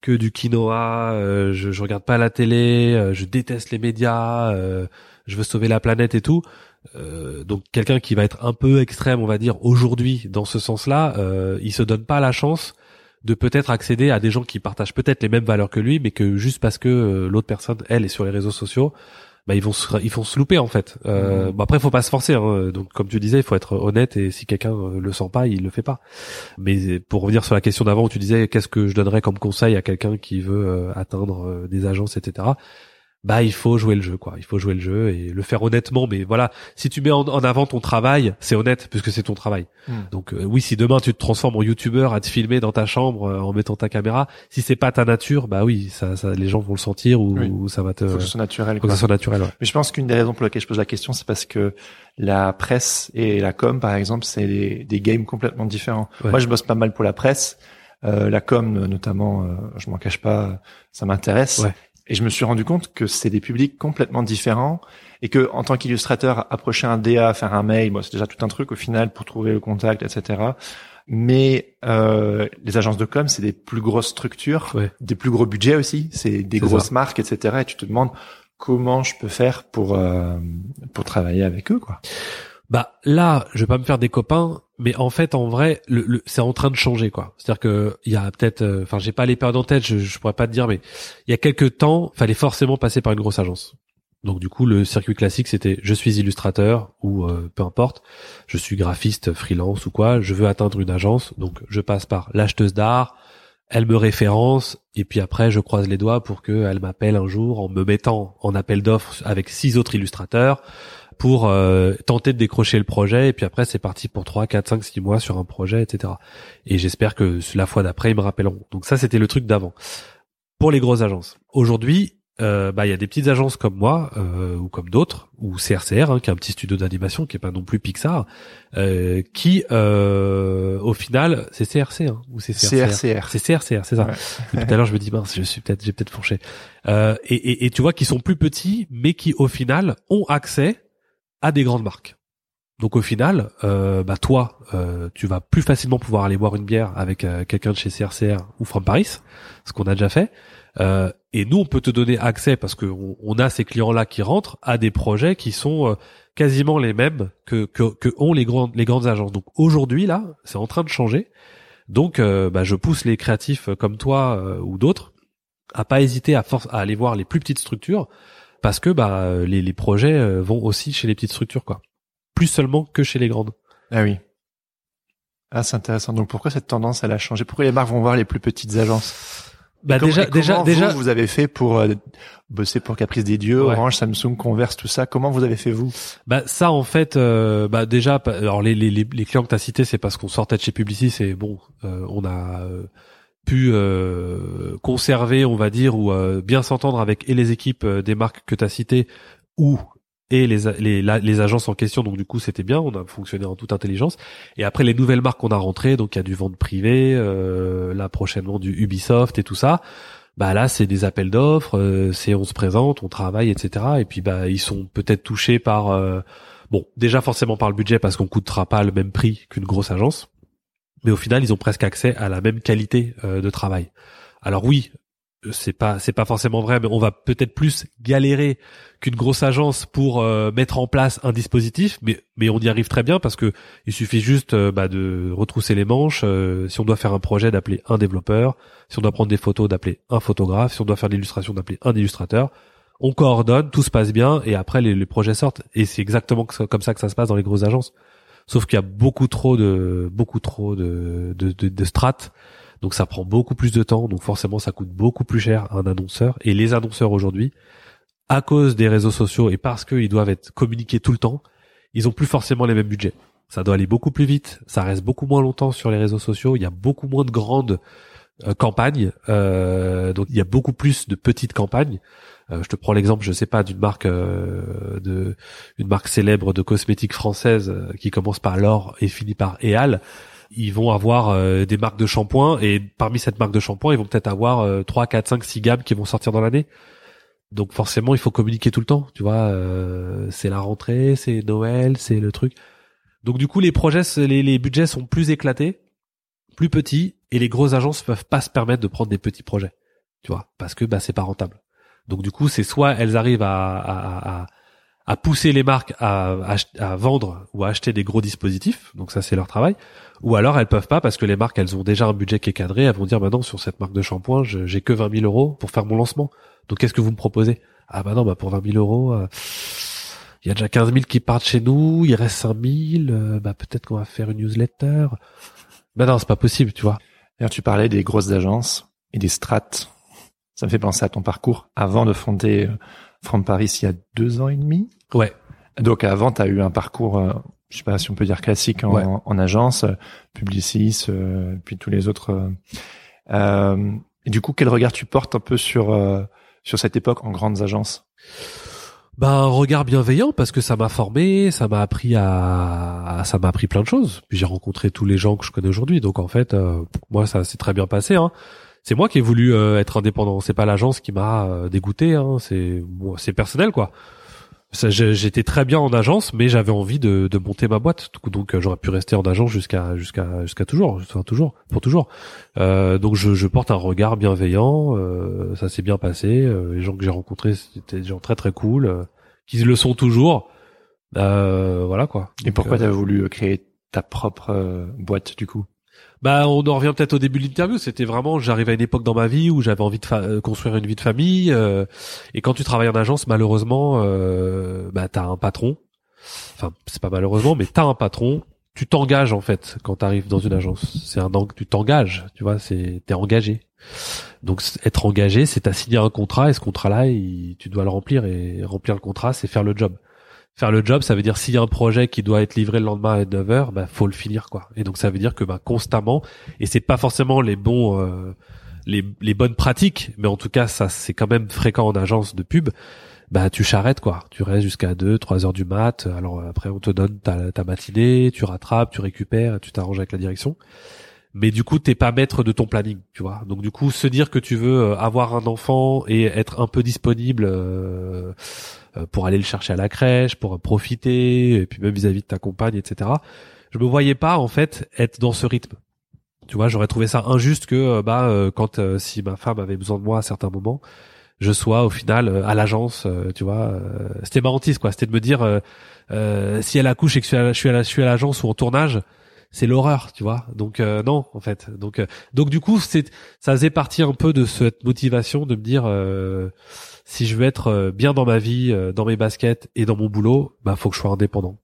que du quinoa, euh, je, je regarde pas la télé, je déteste les médias, je veux sauver la planète et tout. donc quelqu'un qui va être un peu extrême, on va dire aujourd'hui dans ce sens-là, il se donne pas la chance de peut-être accéder à des gens qui partagent peut-être les mêmes valeurs que lui, mais que juste parce que l'autre personne elle est sur les réseaux sociaux, bah ils vont se, ils vont se louper en fait. Euh, bah après, faut pas se forcer. Hein. Donc, comme tu disais, il faut être honnête et si quelqu'un euh, le sent pas, il le fait pas. Mais pour revenir sur la question d'avant où tu disais qu'est-ce que je donnerais comme conseil à quelqu'un qui veut euh, atteindre euh, des agences, etc bah il faut jouer le jeu quoi. Il faut jouer le jeu et le faire honnêtement. Mais voilà si tu mets en, avant ton travail c'est honnête puisque c'est ton travail. Hmm. donc euh, oui si demain tu te transformes en youtubeur à te filmer dans ta chambre euh, en mettant ta caméra si c'est pas ta nature bah oui ça, ça les gens vont le sentir ou, ça va te faut que ce soit naturel faut que ce soit naturel mais je pense qu'une des raisons pour lesquelles je pose la question c'est parce que la presse et la com par exemple c'est des, des games complètement différents. Moi je bosse pas mal pour la presse. Euh, la com notamment, euh, je m'en cache pas, ça m'intéresse. Ouais. Et je me suis rendu compte que c'est des publics complètement différents et que en tant qu'illustrateur, approcher un DA, faire un mail, bon, c'est déjà tout un truc au final pour trouver le contact, etc. Mais euh, les agences de com, c'est des plus grosses structures, des plus gros budgets aussi, c'est des grosses marques, etc. Et tu te demandes comment je peux faire pour euh, pour travailler avec eux, quoi. Bah là, je vais pas me faire des copains, mais en fait, en vrai, le, c'est en train de changer, quoi. C'est-à-dire que il y a peut-être, euh, enfin, j'ai pas les périodes en tête, je, je pourrais pas te dire, mais il y a quelques temps, fallait forcément passer par une grosse agence. Donc du coup, le circuit classique, c'était je suis illustrateur ou euh, peu importe, je suis graphiste, freelance ou quoi, je veux atteindre une agence, donc je passe par l'acheteuse d'art, elle me référence. Et puis après je croise les doigts pour qu'elle m'appelle un jour en me mettant en appel d'offres avec six autres illustrateurs pour euh, tenter de décrocher le projet et puis après c'est parti pour 3, 4, 5, 6 mois sur un projet, etc. Et j'espère que la fois d'après ils me rappelleront. Donc ça c'était le truc d'avant. Pour les grosses agences. Aujourd'hui, euh, bah il y a des petites agences comme moi euh, ou comme d'autres ou CRCR hein, qui est un petit studio d'animation qui est pas non plus Pixar euh, qui euh, au final c'est CRC hein, ou c'est CRCR c'est CRCR c'est ça tout à l'heure je me dis mince je suis peut-être j'ai peut-être fourché euh, et, et, et tu vois qui sont plus petits mais qui au final ont accès à des grandes marques donc au final euh, bah toi euh, tu vas plus facilement pouvoir aller boire une bière avec euh, quelqu'un de chez CRCR ou From Paris ce qu'on a déjà fait euh, et nous, on peut te donner accès parce que on, a ces clients-là qui rentrent à des projets qui sont euh, quasiment les mêmes que, que, que ont les grandes les grandes agences. Donc aujourd'hui là, c'est en train de changer. Donc bah, je pousse les créatifs comme toi ou d'autres à pas hésiter à, force, à aller voir les plus petites structures parce que bah les, les projets vont aussi chez les petites structures quoi. Plus seulement que chez les grandes. Ah oui. Ah c'est intéressant. Donc pourquoi cette tendance elle a changé? Pourquoi les marques vont voir les plus petites agences? Bah déjà, déjà, déjà, vous, avez fait pour euh, bosser pour Caprice des Dieux, Orange, Samsung, Converse, tout ça? Comment vous avez fait vous? Bah ça, en fait, euh, bah déjà, alors les, les, les clients que t'as cités, c'est parce qu'on sortait de chez Publicis, c'est bon, euh, on a pu conserver, on va dire, ou bien s'entendre avec et les équipes des marques que t'as citées ou et les, les, les agences en question. Donc du coup, c'était bien, on a fonctionné en toute intelligence. Et après, les nouvelles marques qu'on a rentrées, donc il y a du vente privé, euh, là prochainement du Ubisoft et tout ça. Bah là, c'est des appels d'offres, euh, c'est on se présente, on travaille, etc. Et puis bah ils sont peut-être touchés par, euh, bon, déjà forcément par le budget parce qu'on coûtera pas le même prix qu'une grosse agence, mais au final, ils ont presque accès à la même qualité euh, de travail. Alors oui, c'est pas c'est pas forcément vrai, mais on va peut-être plus galérer qu'une grosse agence pour euh, mettre en place un dispositif, mais mais on y arrive très bien parce que il suffit juste euh, bah, de retrousser les manches. Euh, si on doit faire un projet, d'appeler un développeur. Si on doit prendre des photos, d'appeler un photographe. Si on doit faire de l'illustration, d'appeler un illustrateur. On coordonne, tout se passe bien, et après les, les projets sortent. Et c'est exactement comme ça que ça se passe dans les grosses agences. Sauf qu'il y a beaucoup trop de beaucoup trop de de, de, strates donc ça prend beaucoup plus de temps, donc forcément ça coûte beaucoup plus cher à un annonceur. Et les annonceurs aujourd'hui, à cause des réseaux sociaux et parce qu'ils doivent être communiqués tout le temps, ils ont plus forcément les mêmes budgets. Ça doit aller beaucoup plus vite, ça reste beaucoup moins longtemps sur les réseaux sociaux, il y a beaucoup moins de grandes euh, campagnes, euh, donc il y a beaucoup plus de petites campagnes. Euh, je te prends l'exemple, je sais pas, d'une marque de une marque célèbre de cosmétiques française qui commence par l'or et finit par Eal ils vont avoir euh, des marques de shampoing et parmi cette marque de shampoing, ils vont peut-être avoir 3, 4, 5, 6 gammes qui vont sortir dans l'année. Donc forcément, il faut communiquer tout le temps, tu vois. Euh, c'est la rentrée, c'est Noël, c'est le truc. Donc du coup, les projets, les, les budgets sont plus éclatés, plus petits, et les grosses agences peuvent pas se permettre de prendre des petits projets, tu vois, parce que bah c'est pas rentable. Donc du coup, c'est soit elles arrivent à, pousser les marques à, vendre ou à acheter des gros dispositifs, donc ça c'est leur travail, ou alors elles peuvent pas parce que les marques elles ont déjà un budget qui est cadré, elles vont dire maintenant sur cette marque de shampoing j'ai que 20 000 euros pour faire mon lancement. Donc qu'est-ce que vous me proposez? Ah bah non bah pour 20 000 euros, euh, il y a déjà 15 000 qui partent chez nous, il reste 5 000, euh, bah peut-être qu'on va faire une newsletter. Bah non c'est pas possible tu vois. Tu parlais des grosses agences et des strates. Ça me fait penser à ton parcours avant de fonder euh, From Paris il y a deux ans et demi. Ouais. Donc avant, tu as eu un parcours je sais pas si on peut dire classique en, en agence, euh, Publicis, euh, puis tous les autres. Euh, euh, et du coup, quel regard tu portes un peu sur sur cette époque en grandes agences? Ben, un regard bienveillant parce que ça m'a formé, ça m'a appris à, ça m'a appris plein de choses. Puis j'ai rencontré tous les gens que je connais aujourd'hui. Donc en fait, moi ça s'est très bien passé. Hein. C'est moi qui ai voulu être indépendant. C'est pas l'agence qui m'a dégoûté. Hein. C'est c'est personnel quoi j'étais très bien en agence, mais j'avais envie de, de, monter ma boîte. Donc euh, j'aurais pu rester en agence jusqu'à jusqu'à jusqu'à toujours, enfin, toujours pour toujours. Euh, donc je, je, porte un regard bienveillant. Euh, ça s'est bien passé. Euh, les gens que j'ai rencontrés c'était des gens très très cool, euh, qui le sont toujours. voilà quoi. Et pourquoi tu as voulu créer ta propre boîte du coup? Bah, on en revient peut-être au début de l'interview. C'était vraiment, j'arrive à une époque dans ma vie où j'avais envie de euh, construire une vie de famille. Euh, et quand tu travailles en agence, malheureusement, euh, bah, t'as un patron. Enfin, c'est pas malheureusement, mais t'as un patron. Tu t'engages en fait quand t'arrives dans une agence. C'est un tu t'engages, tu vois. C'est t'es engagé. Donc être engagé, c'est à signer un contrat et ce contrat-là, tu dois le remplir et remplir le contrat, c'est faire le job faire le job, ça veut dire s'il y a un projet qui doit être livré le lendemain à 9h, bah faut le finir quoi. Et donc ça veut dire que bah constamment et c'est pas forcément les bons euh, les, les bonnes pratiques, mais en tout cas ça c'est quand même fréquent en agence de pub. Bah tu charrettes quoi, tu restes jusqu'à 2 3 heures du mat. Alors après on te donne ta, matinée, tu rattrapes, tu récupères, tu t'arranges avec la direction. Mais du coup t'es pas maître de ton planning, tu vois. Donc du coup se dire que tu veux euh, avoir un enfant et être un peu disponible euh, pour aller le chercher à la crèche, pour profiter, et puis même vis-à-vis de ta compagne, etc. Je me voyais pas en fait être dans ce rythme. Tu vois, j'aurais trouvé ça injuste que euh, bah euh, quand euh, si ma femme avait besoin de moi à certains moments, je sois au final à l'agence, tu vois. c'était marrantiste quoi, c'était de me dire si elle accouche et que je suis à l'agence ou en tournage, c'est l'horreur, tu vois. Donc non, en fait. Donc donc du coup, c'est ça faisait partie un peu de cette motivation de me dire si je veux être bien dans ma vie, dans mes baskets et dans mon boulot, bah faut que je sois indépendant.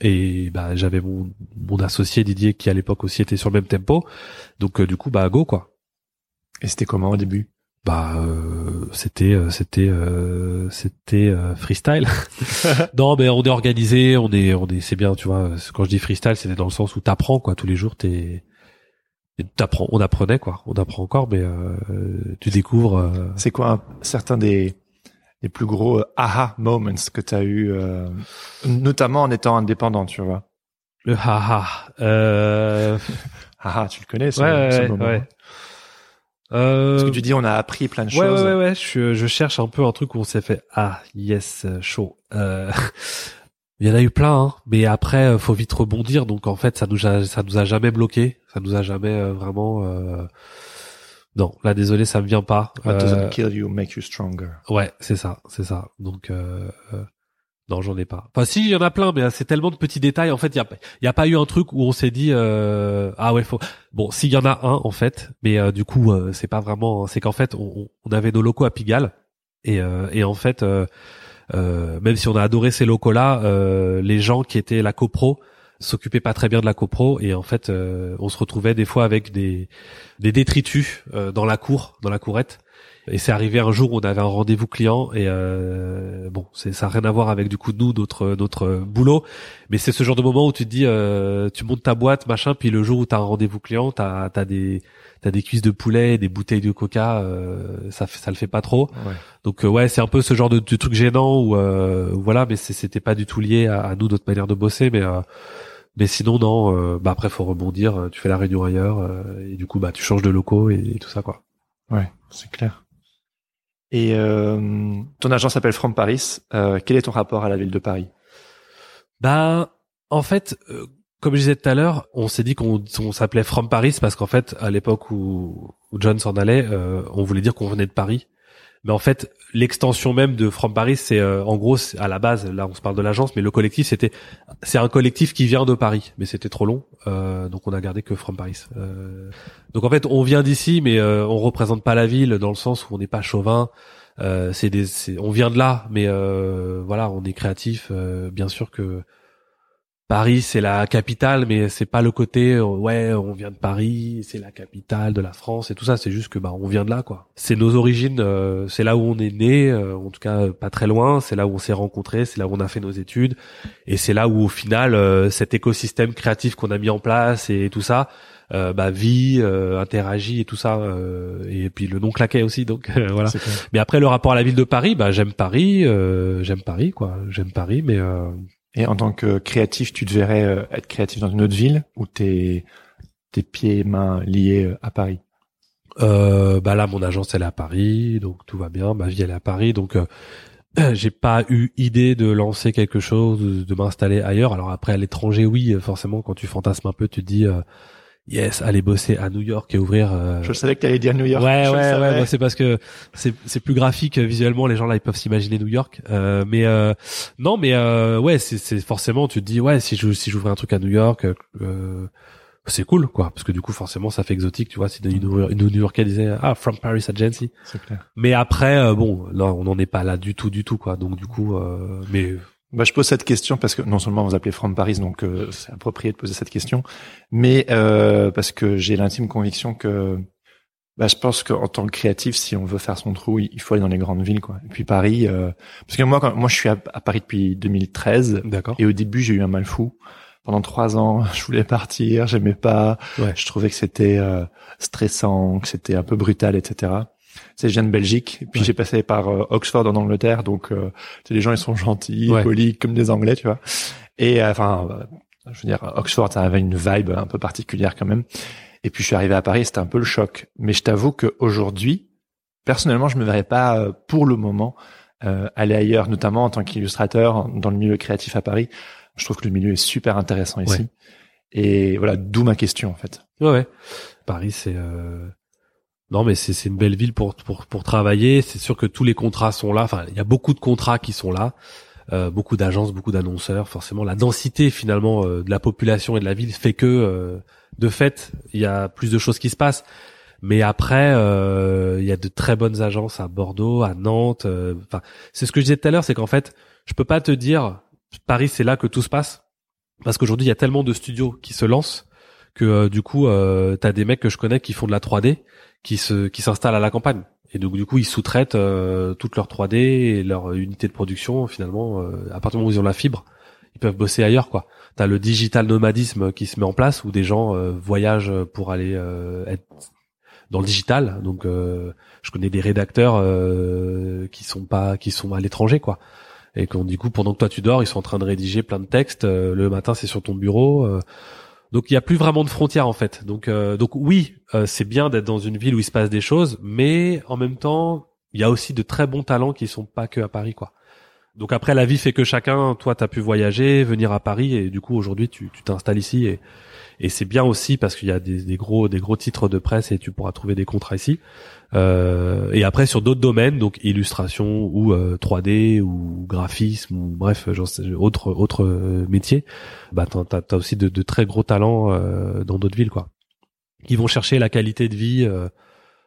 Et bah j'avais mon, mon associé Didier qui à l'époque aussi était sur le même tempo. Donc euh, du coup bah go quoi. Et c'était comment au début? Bah euh, c'était euh, c'était c'était freestyle. non mais on est organisé, on est on est c'est bien tu vois. Quand je dis freestyle c'était dans le sens où t'apprends quoi tous les jours t'es t'apprends on apprenait quoi on apprend encore mais tu découvres c'est quoi certains des les plus gros euh, aha moments que tu as eu, euh, notamment en étant indépendant, tu vois? Le haha. Euh... haha, tu le connais, ce, ouais, ce ouais, moment ouais. Parce que tu dis on a appris plein de ouais, choses. Ouais, ouais, ouais. Je, je, cherche un peu un truc où on s'est fait ah yes chaud. Euh... Il y en a eu plein, hein, mais après faut vite rebondir. Donc en fait, ça nous a, ça nous a jamais bloqué, ça nous a jamais vraiment. Euh non, là désolé, ça me vient pas. What doesn't euh, kill you make you stronger. Ouais, c'est ça, c'est ça. Donc euh, euh, non, j'en ai pas. Enfin si, il y en a plein, mais c'est tellement de petits détails. En fait, il y a, a pas eu un truc où on s'est dit ah ouais faut. Bon, s'il y en a un en fait, mais du coup c'est pas vraiment. C'est qu'en fait on, avait nos locaux à Pigalle et et en fait même si on a adoré ces locaux là, les gens qui étaient la copro s'occupait pas très bien de la copro et en fait euh, on se retrouvait des fois avec des détritus euh, dans la cour dans la courette et c'est arrivé un jour où on avait un rendez-vous client et euh, bon c'est ça a rien à voir avec du coup nous notre notre boulot mais c'est ce genre de moment où tu te dis tu montes ta boîte machin puis le jour où t'as un rendez-vous client t'as t'as des t'as des cuisses de poulet des bouteilles de coca ça ça le fait pas trop donc ouais c'est un peu ce genre de, truc gênant où voilà mais c'était pas du tout lié à, à, nous notre manière de bosser mais mais sinon non, euh, bah après faut rebondir, euh, tu fais la réunion ailleurs euh, et du coup bah tu changes de locaux et, tout ça quoi. Ouais, c'est clair. Et ton agent s'appelle From Paris. quel est ton rapport à la ville de Paris? Bah en fait, comme je disais tout à l'heure, on s'est dit qu'on s'appelait From Paris parce qu'en fait à l'époque où, où John s'en allait, on voulait dire qu'on venait de Paris. Mais en fait, l'extension même de From Paris, c'est euh, en gros à la base, là on se parle de l'agence, mais le collectif c'était, c'est un collectif qui vient de Paris, mais c'était trop long, euh, donc on a gardé que From Paris. Euh, donc en fait, on vient d'ici, mais on représente pas la ville dans le sens où on n'est pas chauvin. c'est des, on vient de là, mais voilà, on est créatif. bien sûr que Paris, c'est la capitale, mais c'est pas le côté euh, ouais, on vient de Paris, c'est la capitale de la France et tout ça. C'est juste que bah on vient de là, quoi. C'est nos origines, euh, c'est là où on est né, euh, en tout cas pas très loin. C'est là où on s'est rencontrés, c'est là où on a fait nos études, et c'est là où au final cet écosystème créatif qu'on a mis en place et, tout ça, bah vit, interagit et tout ça. et puis le nom claquait aussi, donc voilà. Mais après le rapport à la ville de Paris, bah j'aime Paris, j'aime Paris, quoi. J'aime Paris, mais et en tant que créatif, tu devrais euh, être créatif dans une autre ville ou tes pieds et mains liés euh, à Paris? Euh, Bah là, mon agence elle est à Paris, donc tout va bien. Ma vie elle est à Paris, donc euh, j'ai pas eu idée de lancer quelque chose, de, m'installer ailleurs. Alors après à l'étranger, oui, forcément, quand tu fantasmes un peu, tu te dis yes, aller bosser à New York et ouvrir. Euh... Je savais que tu allais dire New York. Ouais, ouais, ouais. c'est parce que c'est c'est plus graphique euh, visuellement. Les gens là, ils peuvent s'imaginer New York. Euh, mais euh, non, mais euh, ouais, c'est c'est forcément. Tu te dis ouais, si je si j'ouvrais un truc à New York. Euh, c'est cool quoi parce que du coup forcément ça fait exotique tu vois si une, New Yorkais disait ah from Paris agency c'est clair mais après bon là on n'en est pas là du tout du tout quoi donc du coup mais bah, je pose cette question parce que non seulement vous appelez From Paris, donc euh, c'est approprié de poser cette question, mais euh, parce que j'ai l'intime conviction que bah, je pense qu'en tant que créatif, si on veut faire son trou, il faut aller dans les grandes villes, quoi. Et puis Paris, euh, parce que moi, quand, moi, je suis à, Paris depuis 2013. D'accord. Et au début, j'ai eu un mal fou pendant trois ans, je voulais partir, j'aimais pas, Ouais. je trouvais que c'était euh, stressant, que c'était un peu brutal, etc. C'est je viens de Belgique, et puis Ouais. j'ai passé par euh, Oxford en Angleterre, donc euh, les gens ils sont gentils, Ouais. polis comme des Anglais, tu vois. Et euh, enfin, euh, je veux dire, Oxford ça avait une vibe un peu particulière quand même. Et puis je suis arrivé à Paris, c'était un peu le choc. Mais je t'avoue qu'aujourd'hui, personnellement, je me verrais pas euh, pour le moment euh, aller ailleurs, notamment en tant qu'illustrateur dans le milieu créatif à Paris. Je trouve que le milieu est super intéressant ici. Ouais. Et voilà, d'où ma question en fait. Ouais, ouais. Paris, c'est euh... non, mais c'est une belle ville pour pour pour travailler. C'est sûr que tous les contrats sont là. Enfin, il y a beaucoup de contrats qui sont là. Euh, beaucoup d'agences, beaucoup d'annonceurs. Forcément, la densité finalement euh, de la population et de la ville fait que, euh, de fait, il y a plus de choses qui se passent. Mais après, euh, il y a de très bonnes agences à Bordeaux, à Nantes. euh, Enfin, c'est ce que je disais tout à l'heure, c'est qu'en fait, je peux pas te dire Paris, c'est là que tout se passe, parce qu'aujourd'hui, il y a tellement de studios qui se lancent que euh, du coup, euh, t'as des mecs que je connais qui font de la 3D, qui se qui s'installent à la campagne. Et donc du coup, ils sous-traitent euh, toute leur 3D et leur unité de production. Finalement, euh, à partir du moment où ils ont la fibre, ils peuvent bosser ailleurs, quoi. T'as le digital nomadisme qui se met en place, où des gens euh, voyagent pour aller euh, être dans le digital. Donc, euh, je connais des rédacteurs euh, qui sont pas, qui sont à l'étranger, quoi. Et qu'on du coup, pendant que toi tu dors, ils sont en train de rédiger plein de textes. le matin, c'est sur ton bureau. Donc il y a plus vraiment de frontières en fait. Donc euh, donc oui, euh, c'est bien d'être dans une ville où il se passe des choses, mais en même temps, il y a aussi de très bons talents qui sont pas que à Paris quoi. Donc après la vie fait que chacun, toi t'as pu voyager, venir à Paris et du coup aujourd'hui tu tu t'installes ici et et c'est bien aussi parce qu'il y a des, gros des gros titres de presse et tu pourras trouver des contrats ici. Euh, et après sur d'autres domaines, donc illustration ou euh, 3D ou graphisme ou bref, sais, autre autre euh, métier, bah t'as, t'as aussi de, de très gros talents euh, dans d'autres villes quoi. Qui vont chercher la qualité de vie euh,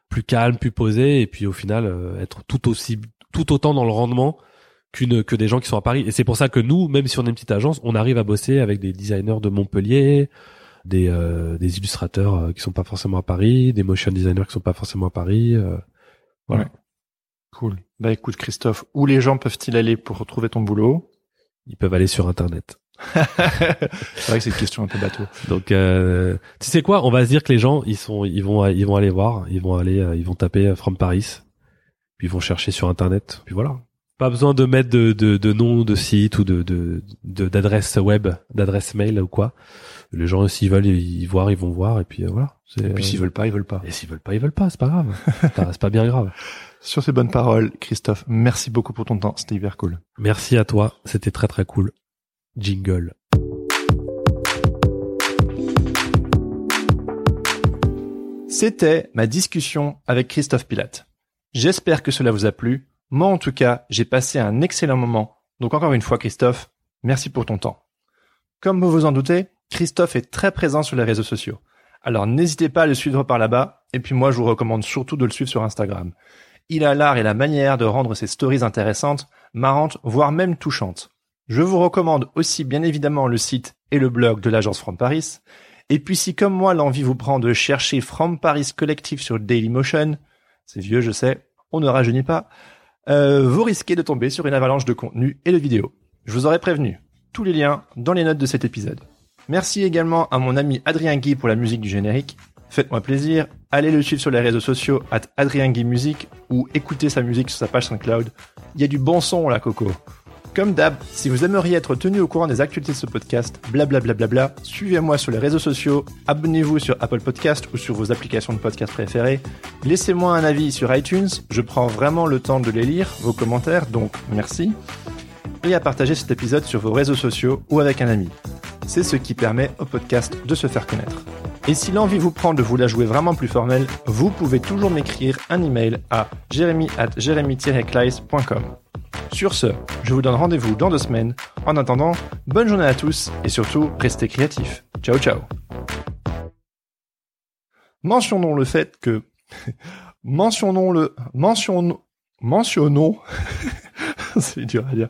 plus calme, plus posée et puis au final euh, être tout aussi tout autant dans le rendement qu'une que des gens qui sont à Paris. Et c'est pour ça que nous, même si on est une petite agence, on arrive à bosser avec des designers de Montpellier, des euh, des illustrateurs euh, qui sont pas forcément à Paris, des motion designers qui sont pas forcément à Paris. euh, voilà. Ouais. Cool. Bah écoute Christophe, où les gens peuvent-ils aller pour retrouver ton boulot? Ils peuvent aller sur internet. C'est vrai que c'est une question un peu bateau. Donc euh, tu sais quoi, on va se dire que les gens ils sont ils vont ils vont aller voir, ils vont aller euh, ils vont taper From Paris, puis ils vont chercher sur internet, puis voilà. Pas besoin de mettre de de, de nom de site ou de d'adresse web, d'adresse mail ou quoi. Les gens s'ils veulent ils, voir, ils vont voir et puis euh, voilà. Et puis euh, s'ils veulent pas, ils veulent pas. et s'ils veulent pas, ils veulent pas, c'est pas grave. c'est pas bien grave. Sur ces bonnes paroles, Christophe, merci beaucoup pour ton temps, c'était hyper cool. Merci à toi, c'était très très cool. Jingle. C'était ma discussion avec Christophe Pilate. J'espère que cela vous a plu. Moi, en tout cas, j'ai passé un excellent moment. Donc encore une fois, Christophe, merci pour ton temps. Comme vous vous en doutez, Christophe est très présent sur les réseaux sociaux. Alors n'hésitez pas à le suivre par là-bas. Et puis moi, je vous recommande surtout de le suivre sur Instagram. Il a l'art et la manière de rendre ses stories intéressantes, marrantes, voire même touchantes. Je vous recommande aussi bien évidemment le site et le blog de l'agence From Paris. Et puis si comme moi l'envie vous prend de chercher From Paris Collective sur Dailymotion, c'est vieux je sais, on ne rajeunit pas, euh, vous risquez de tomber sur une avalanche de contenu et de vidéos. Je vous aurais prévenu. Tous les liens dans les notes de cet épisode. Merci également à mon ami Adrien Guy pour la musique du générique. Faites-moi plaisir, allez le suivre sur les réseaux sociaux at Adrien Guy Musique ou écoutez sa musique sur sa page SoundCloud. Il y a du bon son là, Coco. Comme d'hab, si vous aimeriez être tenu au courant des actualités de ce podcast, blablabla, suivez-moi sur les réseaux sociaux, abonnez-vous sur Apple Podcast ou sur vos applications de podcast préférées, laissez-moi un avis sur iTunes, je prends vraiment le temps de les lire, vos commentaires, donc merci, et à partager cet épisode sur vos réseaux sociaux ou avec un ami. C'est ce qui permet au podcast de se faire connaître. Et si l'envie vous prend de vous la jouer vraiment plus formelle, vous pouvez toujours m'écrire un email à jeremy at jeremy-kleis.com. Sur ce, je vous donne rendez-vous dans deux semaines. En attendant, bonne journée à tous et surtout, restez créatifs. Ciao ciao. Mentionnons le fait que... mentionnons le... Mentionnons... Mentionnons... C'est dur à dire.